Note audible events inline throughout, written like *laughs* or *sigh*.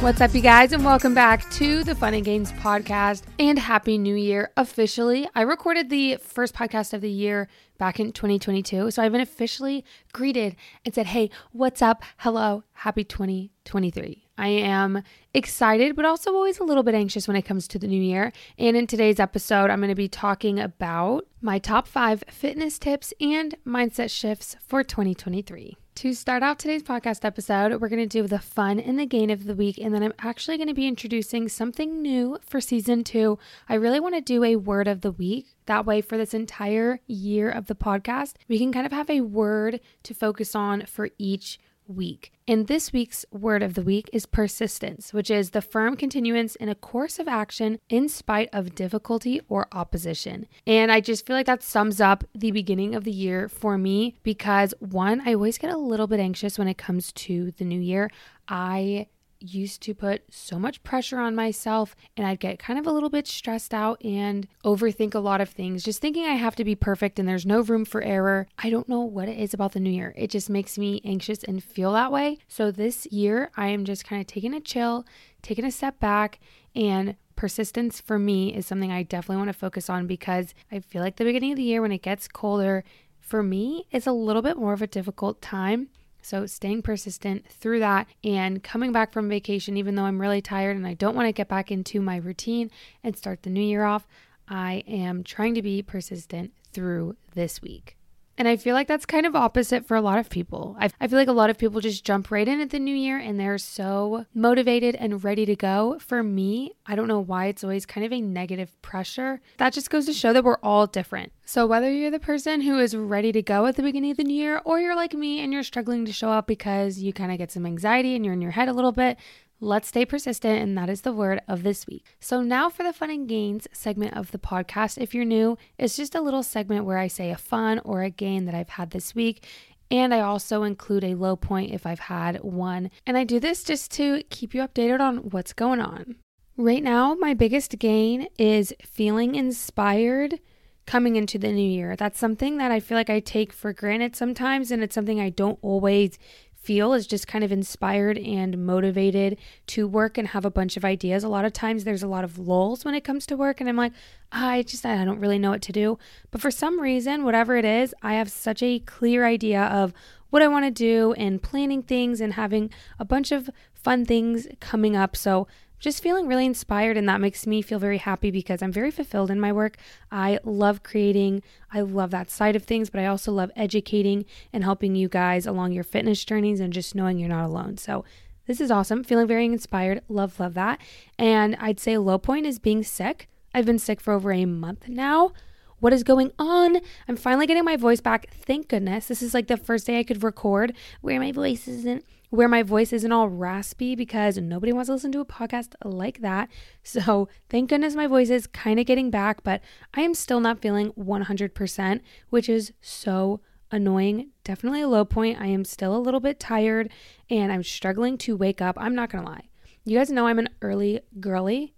What's up, you guys, and welcome back to the Fun and Gains podcast and Happy New Year officially. I recorded the first podcast of the year back in 2022, so I've been officially greeted and said, Hey, what's up? Hello, happy 2023. I am excited, but also always a little bit anxious when it comes to the new year. And in today's episode, I'm going to be talking about my top five fitness tips and mindset shifts for 2023. To start out today's podcast episode, we're going to do the fun and the gain of the week, and then I'm actually going to be introducing something new for season two. I really want to do a word of the week. That way, for this entire year of the podcast, we can kind of have a word to focus on for each week. And this week's word of the week is persistence, which is the firm continuance in a course of action in spite of difficulty or opposition. And I just feel like that sums up the beginning of the year for me because one, I always get a little bit anxious when it comes to the new year. I used to put so much pressure on myself and I'd get kind of a little bit stressed out and overthink a lot of things, just thinking I have to be perfect and there's no room for error. I don't know what it is about the new year. It just makes me anxious and feel that way. So this year, I am just kind of taking a chill, taking a step back, and persistence for me is something I definitely want to focus on because I feel like the beginning of the year when it gets colder, for me, it's a little bit more of a difficult time so, staying persistent through that and coming back from vacation, even though I'm really tired and I don't want to get back into my routine and start the new year off, I am trying to be persistent through this week. And I feel like that's kind of opposite for a lot of people. I, I feel like a lot of people just jump right in at the new year and they're so motivated and ready to go. For me, I don't know why it's always kind of a negative pressure. That just goes to show that we're all different. So, whether you're the person who is ready to go at the beginning of the new year or you're like me and you're struggling to show up because you kind of get some anxiety and you're in your head a little bit, Let's stay persistent, and that is the word of this week. So, now for the fun and gains segment of the podcast. If you're new, it's just a little segment where I say a fun or a gain that I've had this week. And I also include a low point if I've had one. And I do this just to keep you updated on what's going on. Right now, my biggest gain is feeling inspired coming into the new year. That's something that I feel like I take for granted sometimes, and it's something I don't always feel is just kind of inspired and motivated to work and have a bunch of ideas. A lot of times there's a lot of lulls when it comes to work and I'm like, ah, I just I don't really know what to do. But for some reason, whatever it is, I have such a clear idea of what I want to do and planning things and having a bunch of fun things coming up. So just feeling really inspired and that makes me feel very happy because I'm very fulfilled in my work. I love creating. I love that side of things, but I also love educating and helping you guys along your fitness journeys and just knowing you're not alone. So this is awesome. Feeling very inspired. Love, love that. And I'd say low point is being sick. I've been sick for over a month now. What is going on? I'm finally getting my voice back. Thank goodness. This is like the first day I could record where my voice isn't where my voice isn't all raspy because nobody wants to listen to a podcast like that. *laughs* So, thank goodness my voice is kind of getting back, but I am still not feeling 100%, which is so annoying. Definitely a low point. I am still a little bit tired and I'm struggling to wake up. I'm not going to lie. You guys know I'm an early girly.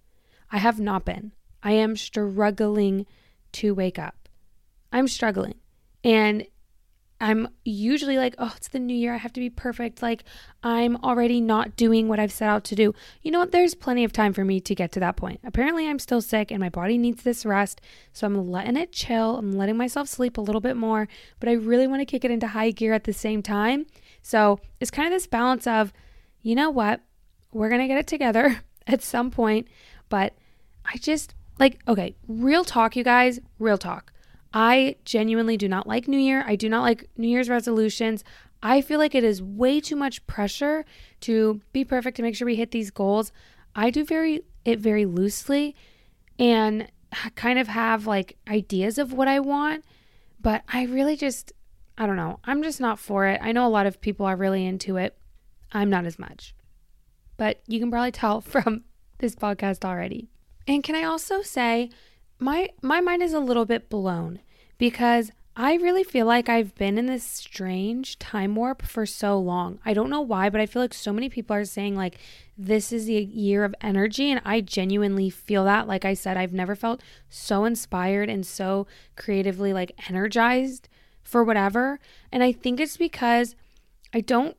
I have not been. I am struggling to wake up. I'm struggling. And I'm usually like, oh, it's the new year. I have to be perfect. Like, I'm already not doing what I've set out to do. You know what? There's plenty of time for me to get to that point. Apparently, I'm still sick and my body needs this rest. So I'm letting it chill. I'm letting myself sleep a little bit more, but I really want to kick it into high gear at the same time. So it's kind of this balance of, you know what? We're going to get it together *laughs* at some point. But I just, like, okay, real talk, you guys, real talk. I genuinely do not like New Year. I do not like New Year's resolutions. I feel like it is way too much pressure to be perfect to make sure we hit these goals. I do very it very loosely and *laughs* kind of have like ideas of what I want, but I really just I don't know. I'm just not for it. I know a lot of people are really into it. I'm not as much. But you can probably tell *laughs* from this podcast already. And can I also say my my mind is a little bit blown because I really feel like I've been in this strange time warp for so long. I don't know why, but I feel like so many people are saying like this is the year of energy and I genuinely feel that. Like I said, I've never felt so inspired and so creatively like energized for whatever. And I think it's because I don't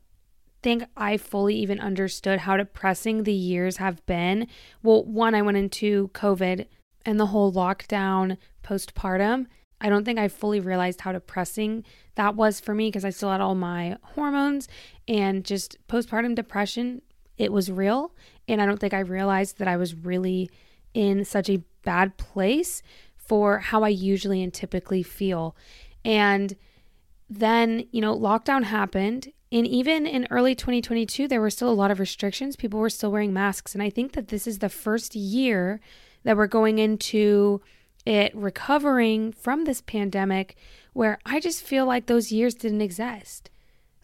think I fully even understood how depressing the years have been. Well, one, I went into COVID and the whole lockdown postpartum, I don't think I fully realized how depressing that was for me because I still had all my hormones and just postpartum depression. It was real. And I don't think I realized that I was really in such a bad place for how I usually and typically feel. And then, you know, lockdown happened. And even in early 2022, there were still a lot of restrictions. People were still wearing masks. And I think that this is the first year that we're going into it recovering from this pandemic where I just feel like those years didn't exist.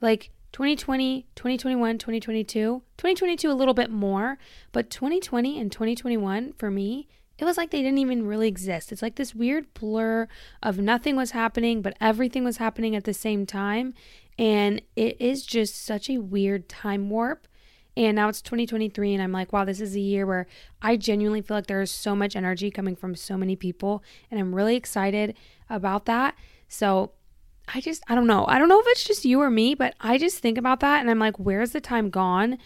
Like 2020, 2021, 2022, 2022 a little bit more, but 2020 and 2021 for me, it was like they didn't even really exist. It's like this weird blur of nothing was happening, but everything was happening at the same time. And it is just such a weird time warp and now it's 2023, and I'm like, wow, this is a year where I genuinely feel like there is so much energy coming from so many people. And I'm really excited about that. So I just, I don't know. I don't know if it's just you or me, but I just think about that and I'm like, where's the time gone?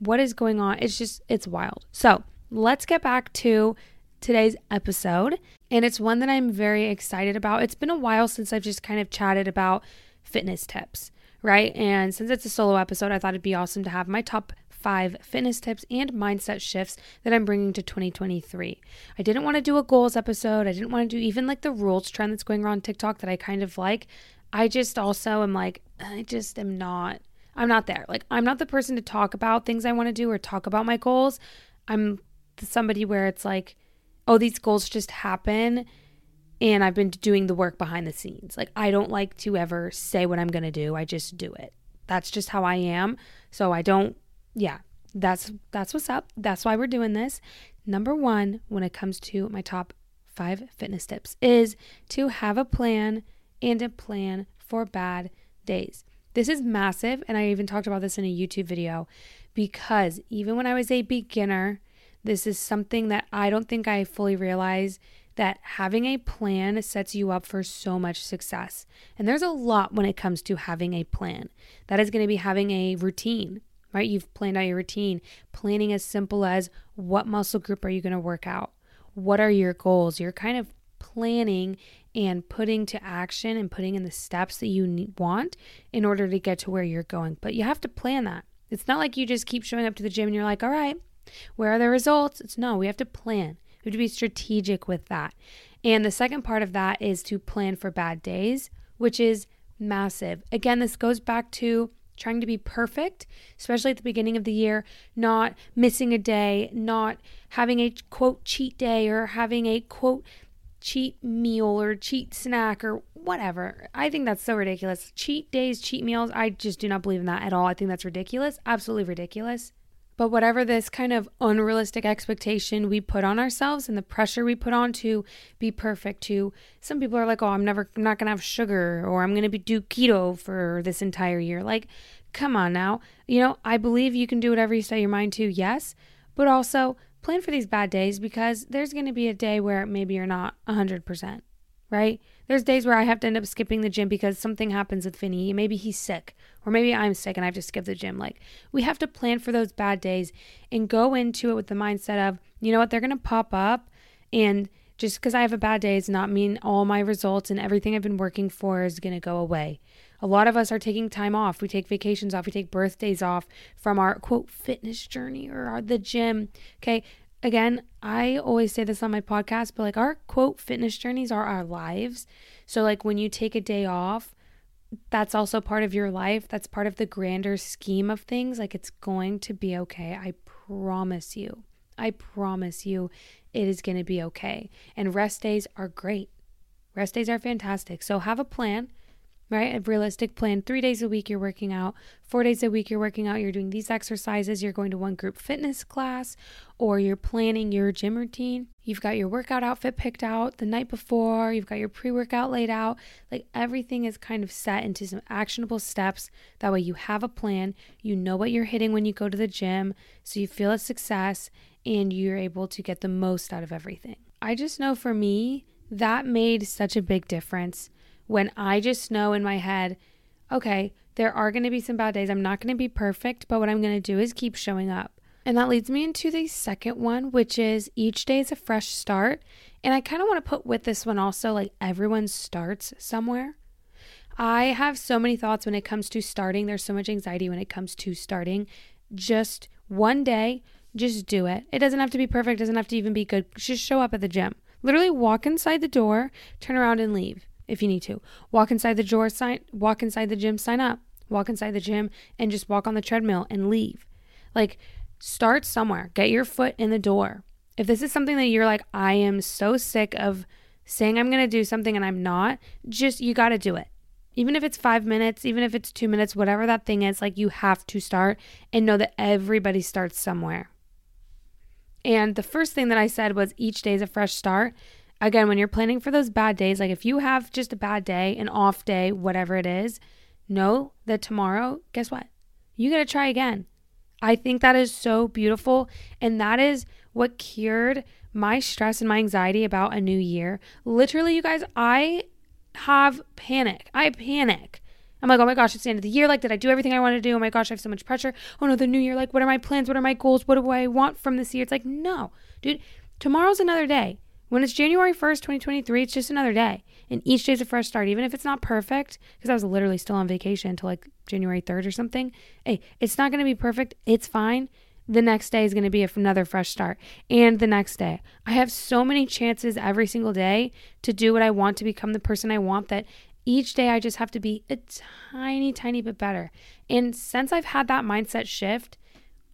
What is going on? It's just, it's wild. So let's get back to today's episode. And it's one that I'm very excited about. It's been a while since I've just kind of chatted about fitness tips, right? And since it's a solo episode, I thought it'd be awesome to have my top five fitness tips and mindset shifts that I'm bringing to 2023. I didn't want to do a goals episode. I didn't want to do even like the rules trend that's going around TikTok that I kind of like. I just also am like, I just am not, I'm not there. Like, I'm not the person to talk about things I want to do or talk about my goals. I'm somebody where it's like, oh, these goals just happen and I've been doing the work behind the scenes. Like, I don't like to ever say what I'm going to do, I just do it. That's just how I am. So I don't yeah, that's that's what's up. That's why we're doing this. Number 1 when it comes to my top 5 fitness tips is to have a plan and a plan for bad days. This is massive and I even talked about this in a YouTube video because even when I was a beginner, this is something that I don't think I fully realized that having a plan sets you up for so much success. And there's a lot when it comes to having a plan. That is going to be having a routine, right? You've planned out your routine, planning as simple as what muscle group are you going to work out? What are your goals? You're kind of planning and putting to action and putting in the steps that you want in order to get to where you're going. But you have to plan that. It's not like you just keep showing up to the gym and you're like, all right, where are the results? It's no, we have to plan. We have to be strategic with that. And the second part of that is to plan for bad days, which is massive. Again, this goes back to trying to be perfect, especially at the beginning of the year, not missing a day, not having a quote cheat day or having a quote cheat meal or cheat snack or whatever. I think that's so ridiculous. Cheat days, cheat meals, I just do not believe in that at all. I think that's ridiculous, absolutely ridiculous. But whatever this kind of unrealistic expectation we put on ourselves and the pressure we put on to be perfect, to some people are like, oh, I'm never, I'm not gonna have sugar or I'm gonna be do keto for this entire year. Like, come on now. You know, I believe you can do whatever you set your mind to, yes, but also plan for these bad days because there's gonna be a day where maybe you're not 100%, right? There's days where I have to end up skipping the gym because something happens with Vinny. Maybe he's sick, or maybe I'm sick and I have to skip the gym. Like, we have to plan for those bad days and go into it with the mindset of, you know what, they're going to pop up. And just because I have a bad day does not mean all my results and everything I've been working for is going to go away. A lot of us are taking time off. We take vacations off. We take birthdays off from our quote fitness journey or our, the gym. Okay again, I always say this on my podcast, but like our quote fitness journeys are our lives. So, like when you take a day off, that's also part of your life. That's part of the grander scheme of things. Like it's going to be okay. I promise you. I promise you it is going to be okay. And rest days are great. Rest days are fantastic. So, have a plan right? A realistic plan. Three days a week you're working out, four days a week you're working out, you're doing these exercises, you're going to one group fitness class, or you're planning your gym routine. You've got your workout outfit picked out the night before, you've got your pre workout laid out. Like everything is kind of set into some actionable steps. That way you have a plan, you know what you're hitting when you go to the gym, so you feel a success and you're able to get the most out of everything. I just know for me, that made such a big difference when I just know in my head, okay, there are going to be some bad days. I'm not going to be perfect, but what I'm going to do is keep showing up. And that leads me into the second one, which is each day is a fresh start. And I kind of want to put with this one also like everyone starts somewhere. I have so many thoughts when it comes to starting. There's so much anxiety when it comes to starting. Just one day, just do it. It doesn't have to be perfect, doesn't have to even be good. Just show up at the gym. Literally walk inside the door, turn around and leave if you need to. Walk inside the door, sign walk inside the gym, sign up. Walk inside the gym and just walk on the treadmill and leave. Like start somewhere. Get your foot in the door. If this is something that you're like I am so sick of saying I'm going to do something and I'm not, just you got to do it. Even if it's 5 minutes, even if it's 2 minutes, whatever that thing is, like you have to start and know that everybody starts somewhere. And the first thing that I said was each day is a fresh start again, when you're planning for those bad days, like if you have just a bad day, an off day, whatever it is, know that tomorrow, guess what? You got to try again. I think that is so beautiful. And that is what cured my stress and my anxiety about a new year. Literally, you guys, I have panic. I panic. I'm like, oh my gosh, it's the end of the year. Like, did I do everything I want to do? Oh my gosh, I have so much pressure. Oh no, the new year. Like, what are my plans? What are my goals? What do I want from this year? It's like, no, dude, tomorrow's another day. When it's January 1st, 2023, it's just another day. And each day's a fresh start, even if it's not perfect, because I was literally still on vacation until like January 3rd or something. Hey, it's not going to be perfect. It's fine. The next day is going to be another fresh start. And the next day. I have so many chances every single day to do what I want to become the person I want that each day I just have to be a tiny, tiny bit better. And since I've had that mindset shift,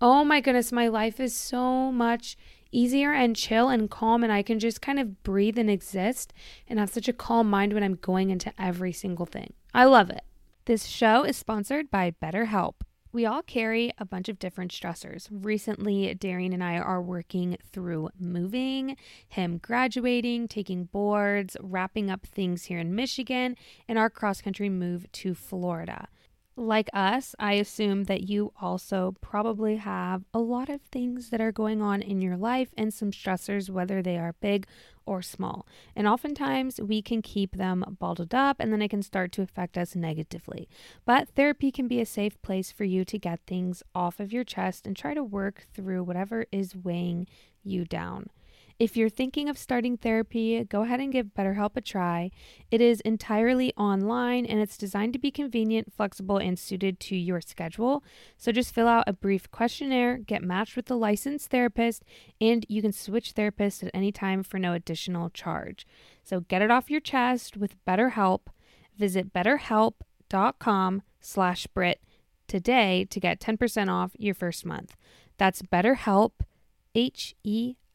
oh my goodness, my life is so much easier and chill and calm and I can just kind of breathe and exist and have such a calm mind when I'm going into every single thing. I love it. This show is sponsored by BetterHelp. We all carry a bunch of different stressors. Recently, Darian and I are working through moving, him graduating, taking boards, wrapping up things here in Michigan, and our cross country move to Florida like us, I assume that you also probably have a lot of things that are going on in your life and some stressors, whether they are big or small. And oftentimes we can keep them bottled up and then it can start to affect us negatively. But therapy can be a safe place for you to get things off of your chest and try to work through whatever is weighing you down. If you're thinking of starting therapy, go ahead and give BetterHelp a try. It is entirely online and it's designed to be convenient, flexible, and suited to your schedule. So just fill out a brief questionnaire, get matched with a licensed therapist, and you can switch therapists at any time for no additional charge. So get it off your chest with BetterHelp. Visit betterhelp.com slash Brit today to get 10% off your first month. That's BetterHelp, H-E-L-P dot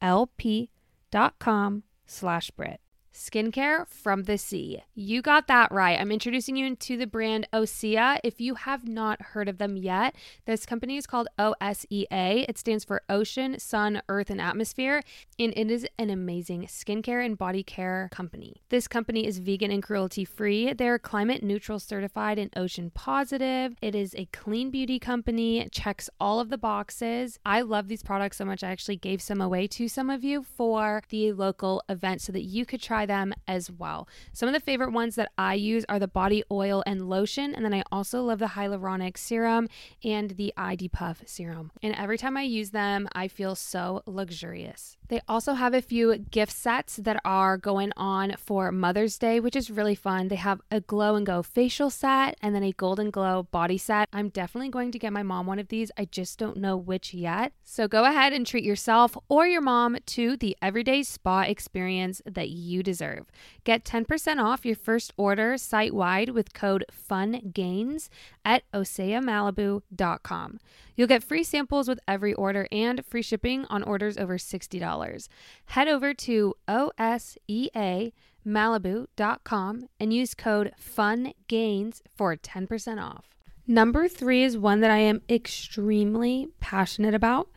com slash Brit. Skincare from the sea. You got that right. I'm introducing you to the brand Osea. If you have not heard of them yet, this company is called OSEA. It stands for Ocean, Sun, Earth, and Atmosphere, and it is an amazing skincare and body care company. This company is vegan and cruelty free. They're climate neutral certified and ocean positive. It is a clean beauty company, checks all of the boxes. I love these products so much. I actually gave some away to some of you for the local event so that you could try try them as well. Some of the favorite ones that I use are the body oil and lotion, and then I also love the hyaluronic serum and the ID Puff serum. And every time I use them, I feel so luxurious. They also have a few gift sets that are going on for Mother's Day, which is really fun. They have a glow and go facial set and then a golden glow body set. I'm definitely going to get my mom one of these. I just don't know which yet. So go ahead and treat yourself or your mom to the everyday spa experience that you deserve. Get 10% off your first order site wide with code FUNGAINS at OseaMalibu.com. You'll get free samples with every order and free shipping on orders over $60. Head over to OSEAMalibu.com and use code FUNGAINS for 10% off. Number three is one that I am extremely passionate about,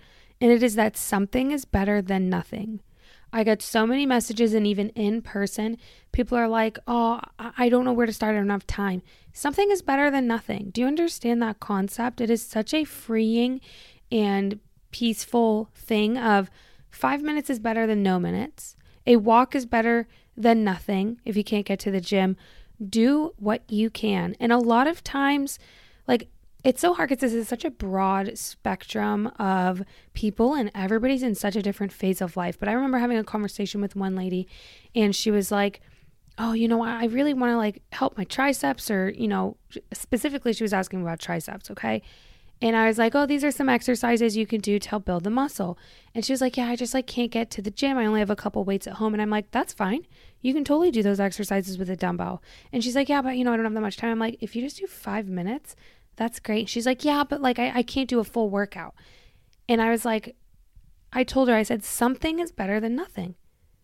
and it is that something is better than nothing. I get so many messages, and even in person, people are like, Oh, I don't know where to start. I don't have time. Something is better than nothing. Do you understand that concept? It is such a freeing and peaceful thing of five minutes is better than no minutes. A walk is better than nothing if you can't get to the gym. Do what you can. And a lot of times, like it's so hard because this is such a broad spectrum of people and everybody's in such a different phase of life. But I remember having a conversation with one lady and she was like, Oh, you know, I really want to like help my triceps, or, you know, specifically, she was asking about triceps. Okay. And I was like, Oh, these are some exercises you can do to help build the muscle. And she was like, Yeah, I just like can't get to the gym. I only have a couple weights at home. And I'm like, That's fine. You can totally do those exercises with a dumbbell. And she's like, Yeah, but you know, I don't have that much time. I'm like, If you just do five minutes, that's great. She's like, Yeah, but like I, I can't do a full workout. And I was like, I told her, I said, something is better than nothing.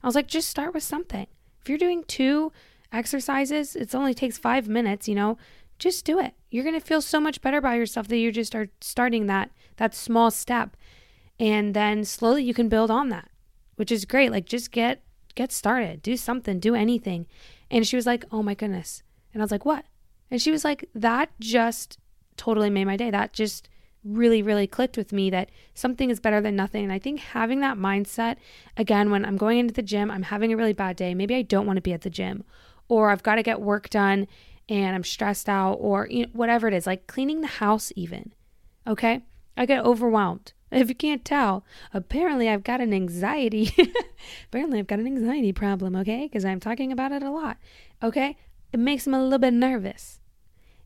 I was like, just start with something. If you're doing two exercises, it only takes five minutes, you know, just do it. You're gonna feel so much better about yourself that you just are starting that that small step. And then slowly you can build on that, which is great. Like just get get started. Do something, do anything. And she was like, Oh my goodness. And I was like, What? And she was like, That just totally made my day. That just really, really clicked with me that something is better than nothing. And I think having that mindset, again, when I'm going into the gym, I'm having a really bad day. Maybe I don't want to be at the gym, or I've got to get work done and I'm stressed out, or you know, whatever it is, like cleaning the house, even. Okay. I get overwhelmed. *laughs* If you can't tell, apparently I've got an anxiety. *laughs* apparently I've got an anxiety problem, okay? Because I'm talking about it a lot, okay? It makes me a little bit nervous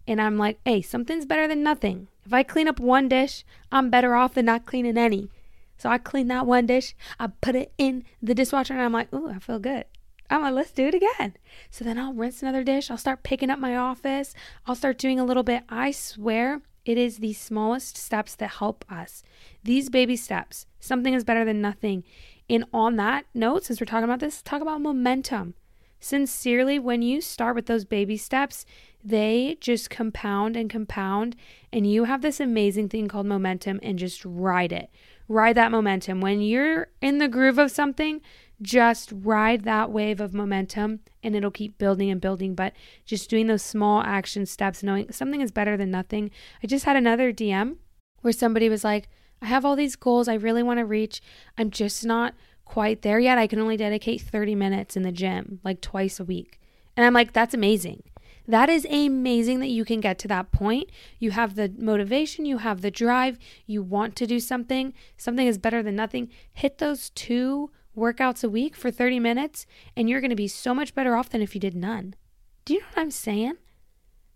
and I'm like, hey, something's better than nothing. If I clean up one dish, I'm better off than not cleaning any. So I clean that one dish, I put it in the dishwasher, and I'm like, ooh, I feel good. I'm like, let's do it again. So then I'll rinse another dish. I'll start picking up my office. I'll start doing a little bit. I swear it is the smallest steps that help us. These baby steps, something is better than nothing. And on that note, since we're talking about this, talk about momentum. Sincerely, when you start with those baby steps, they just compound and compound, and you have this amazing thing called momentum and just ride it. Ride that momentum. When you're in the groove of something, just ride that wave of momentum and it'll keep building and building. But just doing those small action steps, knowing something is better than nothing. I just had another DM where somebody was like, I have all these goals I really want to reach. I'm just not quite there yet. I can only dedicate 30 minutes in the gym, like twice a week. And I'm like, that's amazing. That is amazing that you can get to that point. You have the motivation, you have the drive, you want to do something. Something is better than nothing. Hit those two workouts a week for 30 minutes, and you're going to be so much better off than if you did none. Do you know what I'm saying?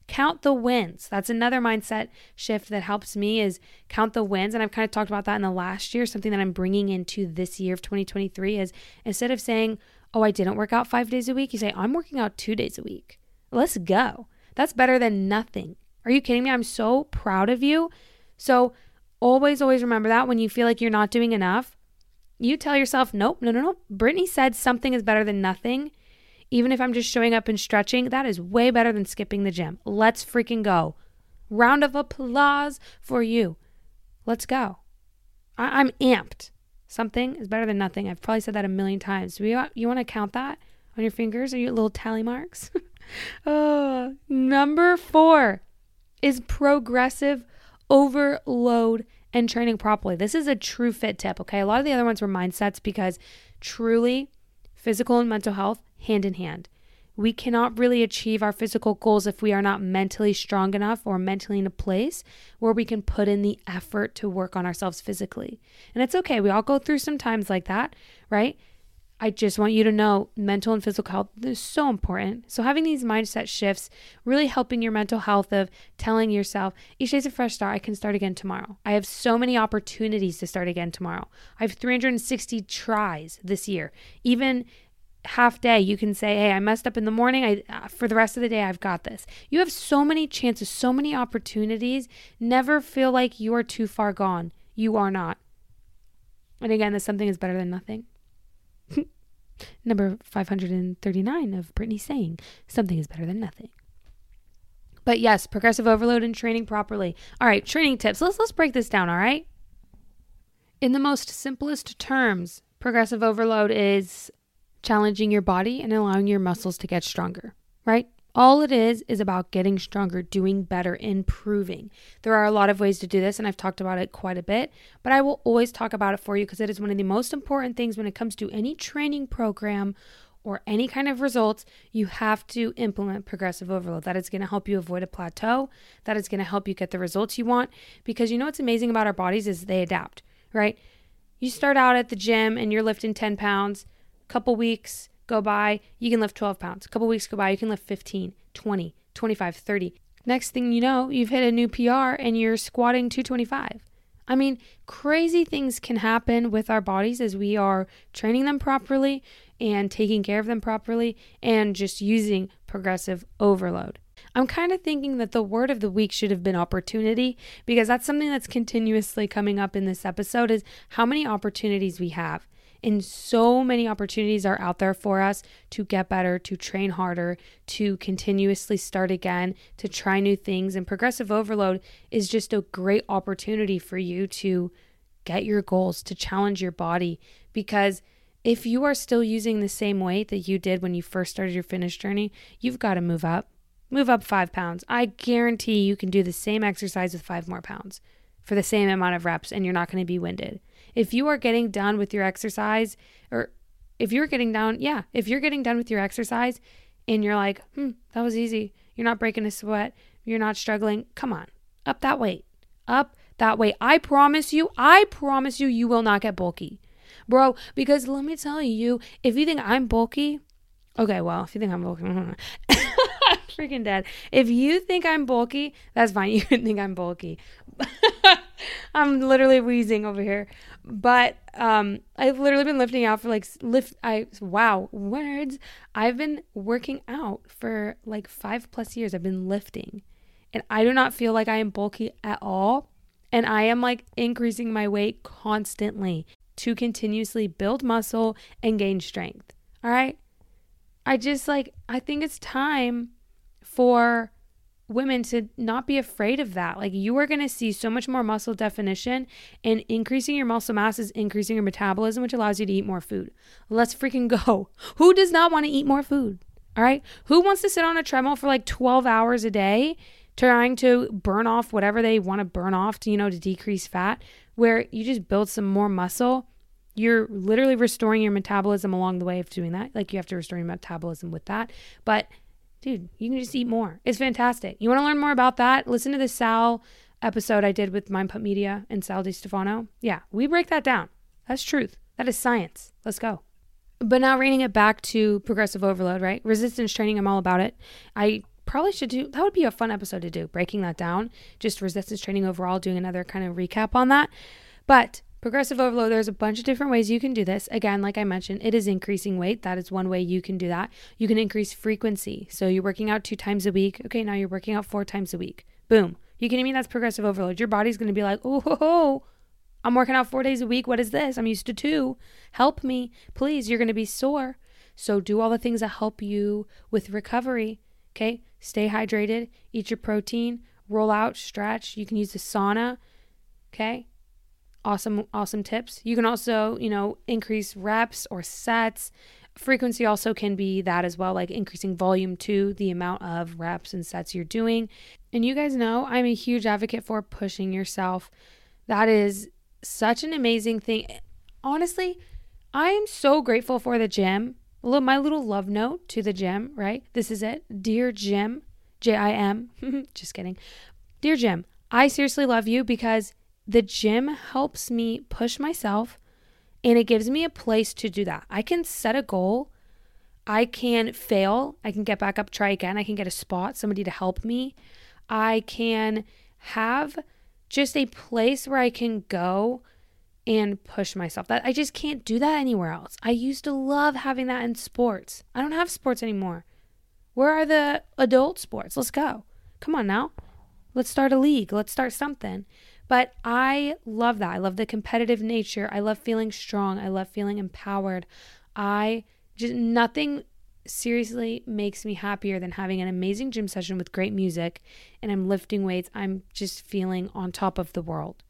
Count the wins. That's another mindset shift that helps me is count the wins. And i've kind of talked about that in the last year. Something that i'm bringing into this year of 2023 is instead of saying oh i didn't work out five days a week you say i'm working out two days a week. Let's go. That's better than nothing. Are you kidding me? I'm so proud of you. So always always remember that when you feel like you're not doing enough you tell yourself nope no no no. Brittany said something is better than nothing even if I'm just showing up and stretching, that is way better than skipping the gym. Let's freaking go. Round of applause for you. Let's go. I- am amped. Something is better than nothing. I've probably said that a million times. you, you want to count that on your fingers? Are you little tally marks? *laughs* oh, number four is progressive overload and training properly. This is a true fit tip, okay? A lot of the other ones were mindsets because truly physical and mental health hand in hand. We cannot really achieve our physical goals if we are not mentally strong enough or mentally in a place where we can put in the effort to work on ourselves physically. And it's okay. We all go through some times like that, right? I just want you to know mental and physical health is so important. So having these mindset shifts, really helping your mental health of telling yourself, each day's a fresh start. I can start again tomorrow. I have so many opportunities to start again tomorrow. I have 360 tries this year. Even half day you can say hey i messed up in the morning i uh, for the rest of the day i've got this you have so many chances so many opportunities never feel like you are too far gone you are not and again this something is better than nothing Number 539 of Brittany saying, something is better than nothing. But yes, progressive overload and training properly. All right, training tips. Let's let's break this down, all right? In the most simplest terms, progressive overload is challenging your body and allowing your muscles to get stronger, right? All it is is about getting stronger, doing better, improving. There are a lot of ways to do this, and I've talked about it quite a bit, but I will always talk about it for you because it is one of the most important things when it comes to any training program or any kind of results. You have to implement progressive overload. That is going to help you avoid a plateau, that is going to help you get the results you want because you know what's amazing about our bodies is they adapt, right? You start out at the gym and you're lifting 10 pounds, couple weeks, go by, you can lift 12 pounds. A couple weeks go by, you can lift 15, 20, 25, 30. Next thing you know, you've hit a new PR and you're squatting 225. I mean, crazy things can happen with our bodies as we are training them properly and taking care of them properly and just using progressive overload. I'm kind of thinking that the word of the week should have been opportunity because that's something that's continuously coming up in this episode is how many opportunities we have. And so many opportunities are out there for us to get better, to train harder, to continuously start again, to try new things. And progressive overload is just a great opportunity for you to get your goals, to challenge your body. Because if you are still using the same weight that you did when you first started your fitness journey, you've got to move up. Move up five pounds. I guarantee you can do the same exercise with five more pounds for the same amount of reps and you're not going to be winded. If you are getting done with your exercise, or if you're getting down, yeah, if you're getting done with your exercise and you're like, hmm, that was easy, you're not breaking a sweat, you're not struggling, come on, up that weight, up that weight. I promise you, I promise you, you will not get bulky. Bro, because let me tell you, if you think I'm bulky, okay, well, if you think I'm bulky, *laughs* freaking dead. If you think I'm bulky, that's fine. *laughs* You can think I'm bulky. *laughs* I'm literally wheezing over here. But um, I've literally been lifting out for like lift. I wow words. I've been working out for like five plus years. I've been lifting, and I do not feel like I am bulky at all. And I am like increasing my weight constantly to continuously build muscle and gain strength. All right. I just like I think it's time for women to not be afraid of that. Like you are going to see so much more muscle definition and increasing your muscle mass is increasing your metabolism, which allows you to eat more food. Let's freaking go. *laughs* Who does not want to eat more food? All right. Who wants to sit on a treadmill for like 12 hours a day trying to burn off whatever they want to burn off to, you know, to decrease fat, where you just build some more muscle? You're literally restoring your metabolism along the way of doing that. Like you have to restore your metabolism with that. But dude, you can just eat more. It's fantastic. You want to learn more about that? Listen to the Sal episode I did with Mind Pump Media and Sal Stefano. Yeah, we break that down. That's truth. That is science. Let's go. But now reining it back to progressive overload, right? Resistance training, I'm all about it. I probably should do that would be a fun episode to do, breaking that down. Just resistance training overall, doing another kind of recap on that. But Progressive overload, there's a bunch of different ways you can do this. Again, like I mentioned, it is increasing weight. That is one way you can do that. You can increase frequency. So you're working out two times a week. Okay, now you're working out four times a week. Boom. You can mean that's progressive overload. Your body's going to be like, oh, ho, ho, I'm working out four days a week. What is this? I'm used to two. Help me. Please, you're going to be sore. So do all the things that help you with recovery. Okay, stay hydrated, eat your protein, roll out, stretch. You can use the sauna. Okay, awesome awesome tips you can also you know increase reps or sets frequency also can be that as well like increasing volume to the amount of reps and sets you're doing and you guys know i'm a huge advocate for pushing yourself that is such an amazing thing honestly i am so grateful for the gym little, my little love note to the gym, right? This is it. Dear Jim, J I M, *laughs* just kidding. Dear Jim, I seriously love you because the gym helps me push myself and it gives me a place to do that. I can set a goal. I can fail. I can get back up, try again. I can get a spot, somebody to help me. I can have just a place where I can go and push myself. That I just can't do that anywhere else. I used to love having that in sports. I don't have sports anymore. Where are the adult sports? Let's go. Come on now. Let's start a league. Let's start something. But I love that. I love the competitive nature. I love feeling strong. I love feeling empowered. I just nothing seriously makes me happier than having an amazing gym session with great music and I'm lifting weights. I'm just feeling on top of the world.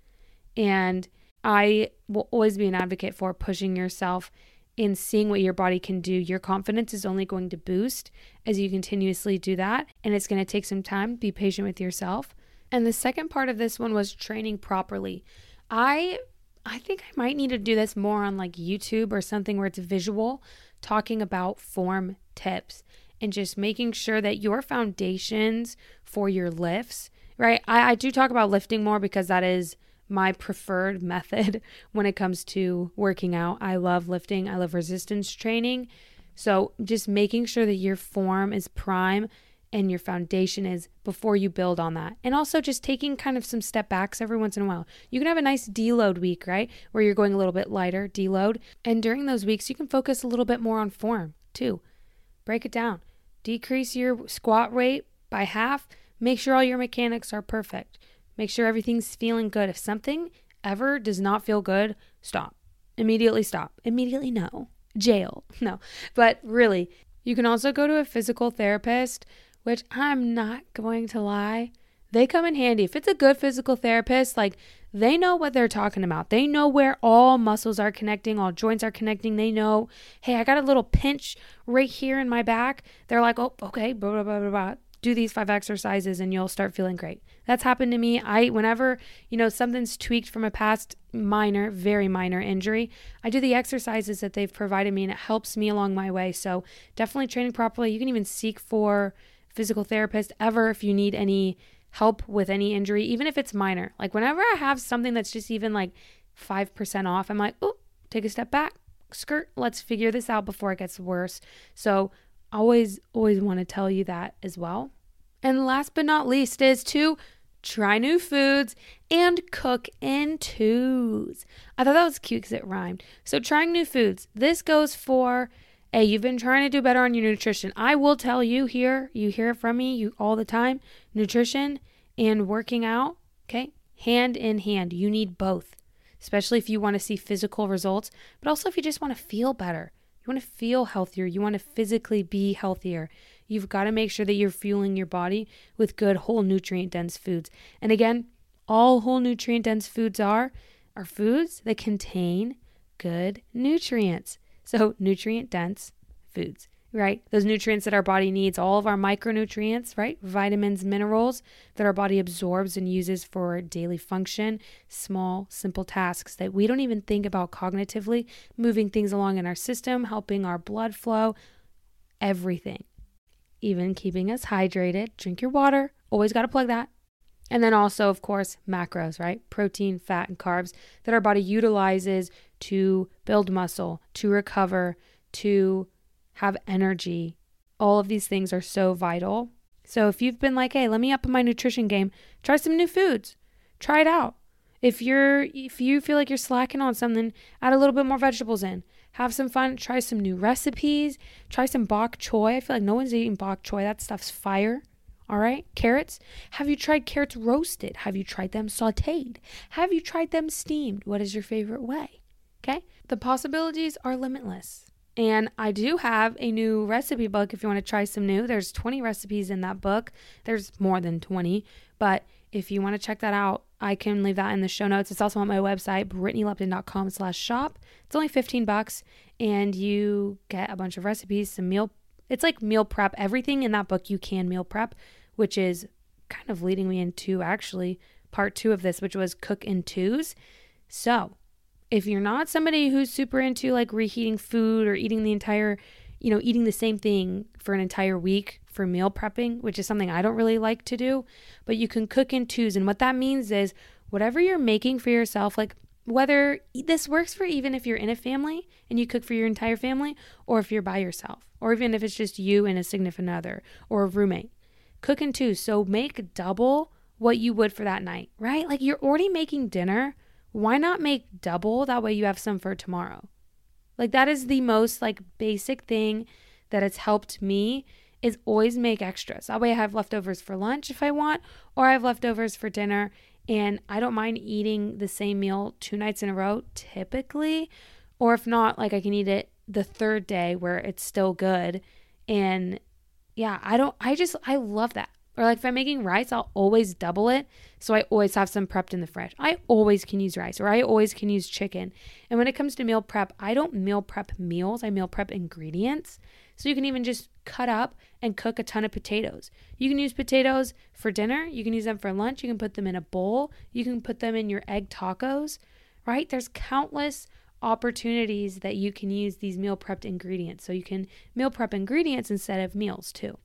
And I will always be an advocate for pushing yourself and seeing what your body can do. Your confidence is only going to boost as you continuously do that. And it's going to take some time. Be patient with yourself. And the second part of this one was training properly. I I think I might need to do this more on like YouTube or something where it's visual, talking about form tips and just making sure that your foundations for your lifts, right? I, I do talk about lifting more because that is my preferred *laughs* method when it comes to working out. I love lifting, I love resistance training. So just making sure that your form is prime and your foundation is before you build on that. And also just taking kind of some step backs every once in a while. You can have a nice deload week, right? Where you're going a little bit lighter, deload. And during those weeks, you can focus a little bit more on form too. Break it down. Decrease your squat rate by half. Make sure all your mechanics are perfect. Make sure everything's feeling good. If something ever does not feel good, stop. Immediately stop. Immediately no. Jail. *laughs* No. But really, you can also go to a physical therapist which I'm not going to lie, they come in handy. If it's a good physical therapist, like they know what they're talking about. They know where all muscles are connecting, all joints are connecting. They know, hey, I got a little pinch right here in my back. They're like, oh, okay, blah, blah, blah, blah, blah. Do these five exercises and you'll start feeling great. That's happened to me. I, whenever, you know, something's tweaked from a past minor, very minor injury, I do the exercises that they've provided me and it helps me along my way. So definitely training properly. You can even seek for, physical therapist ever if you need any help with any injury, even if it's minor. Like whenever I have something that's just even like 5% off, I'm like, oh, take a step back, skirt, let's figure this out before it gets worse. So, always, always want to tell you that as well. And last but not least is to try new foods and cook in twos. I thought that was cute because it rhymed. So, trying new foods. This goes for Hey, you've been trying to do better on your nutrition. I will tell you here, you hear from me you all the time. Nutrition and working out, okay? Hand in hand. You need both. Especially if you want to see physical results, but also if you just want to feel better. You want to feel healthier, you want to physically be healthier. You've got to make sure that you're fueling your body with good whole nutrient dense foods. And again, all whole nutrient dense foods are are foods that contain good nutrients. So, nutrient dense foods, right? Those nutrients that our body needs, all of our micronutrients, right? Vitamins, minerals that our body absorbs and uses for daily function, small, simple tasks that we don't even think about cognitively, moving things along in our system, helping our blood flow, everything. Even keeping us hydrated. Drink your water. Always got to plug that. And then also, of course, macros, right? Protein, fat, and carbs that our body utilizes to build muscle, to recover, to have energy. All of these things are so vital. So if you've been like, "Hey, let me up my nutrition game. Try some new foods. Try it out." If you're if you feel like you're slacking on something, add a little bit more vegetables in. Have some fun, try some new recipes, try some bok choy. I feel like no one's eating bok choy. That stuff's fire. All right, carrots. Have you tried carrots roasted? Have you tried them sauteed? Have you tried them steamed? What is your favorite way? Okay, the possibilities are limitless. And I do have a new recipe book if you want to try some new. There's 20 recipes in that book. There's more than 20, but if you want to check that out, I can leave that in the show notes. It's also on my website, brittanylupton.com slash shop. It's only 15 bucks and you get a bunch of recipes, some meal. It's like meal prep. Everything in that book you can meal prep which is kind of leading me into actually part two of this, which was cook in twos. So, if you're not somebody who's super into like reheating food or eating the entire, you know, eating the same thing for an entire week for meal prepping, which is something I don't really like to do, but you can cook in twos. And what that means is whatever you're making for yourself, like whether this works for even if you're in a family and you cook for your entire family, or if you're by yourself, or even if it's just you and a significant other or a roommate. Cook in twos. So make double what you would for that night, right? Like you're already making dinner. Why not make double? That way you have some for tomorrow. Like that is the most like basic thing that has helped me is always make extras. That way I have leftovers for lunch if I want, or I have leftovers for dinner. And I don't mind eating the same meal two nights in a row typically. Or if not, like I can eat it the third day where it's still good. And yeah, I don't, I just, I love that. Or like if I'm making rice, I'll always double it. So I always have some prepped in the fridge. I always can use rice or I always can use chicken. And when it comes to meal prep, I don't meal prep meals, I meal prep ingredients. So you can even just cut up and cook a ton of potatoes. You can use potatoes for dinner, you can use them for lunch, you can put them in a bowl, you can put them in your egg tacos, right? There's countless opportunities that you can use these meal prepped ingredients. So you can meal prep ingredients instead of meals too.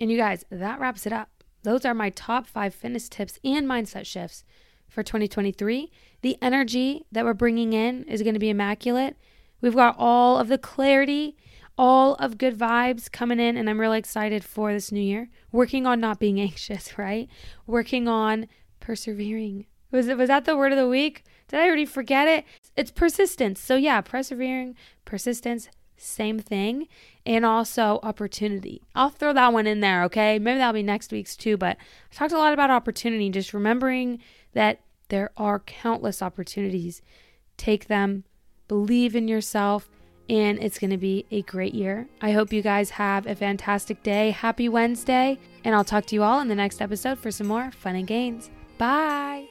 And you guys, that wraps it up. Those are my top five fitness tips and mindset shifts for 2023. The energy that we're bringing in is going to be immaculate. We've got all of the clarity, all of good vibes coming in, and I'm really excited for this new year. Working on not being *laughs* anxious, right? Working on persevering. Was was that the word of the week? Did I already forget it? It's persistence. So yeah, persevering, persistence, same thing. And also opportunity. I'll throw that one in there, okay? Maybe that'll be next week's too, but I talked a lot about opportunity, just remembering that there are countless opportunities. Take them, believe in yourself, and it's going to be a great year. I hope you guys have a fantastic day. Happy Wednesday, and I'll talk to you all in the next episode for some more fun and gains. Bye.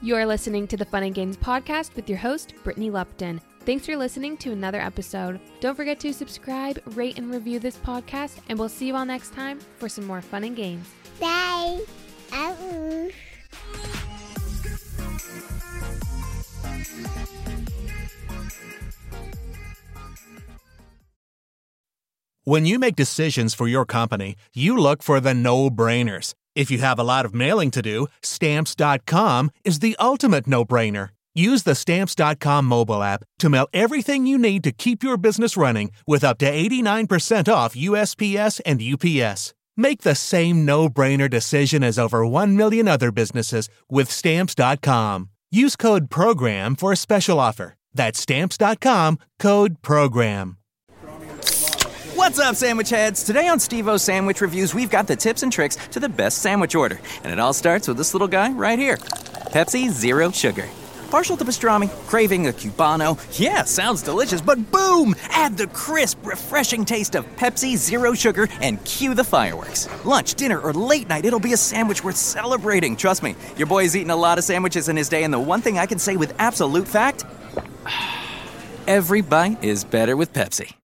You are listening to the Fun and Gains podcast with your host, Brittany Lupton. Thanks for listening to another episode. Don't forget to subscribe, rate, and review this podcast, and we'll see you all next time for some more fun and games. Bye. Oh. When you make decisions for your company, you look for the no brainers. If you have a lot of mailing to do, stamps.com is the ultimate no brainer. Use the Stamps.com mobile app to mail everything you need to keep your business running with up to 89% off USPS and UPS. Make the same no brainer decision as over 1 million other businesses with Stamps.com. Use code PROGRAM for a special offer. That's Stamps.com code PROGRAM. What's up, sandwich heads? Today on Steve O Sandwich Reviews, we've got the tips and tricks to the best sandwich order. And it all starts with this little guy right here Pepsi Zero Sugar. Partial to pastrami, craving a cubano. Yeah, sounds delicious, but boom! Add the crisp, refreshing taste of Pepsi Zero Sugar and cue the fireworks. Lunch, dinner, or late night, it'll be a sandwich worth celebrating. Trust me, your boy's eaten a lot of sandwiches in his day, and the one thing I can say with absolute fact *sighs* every bite is better with Pepsi.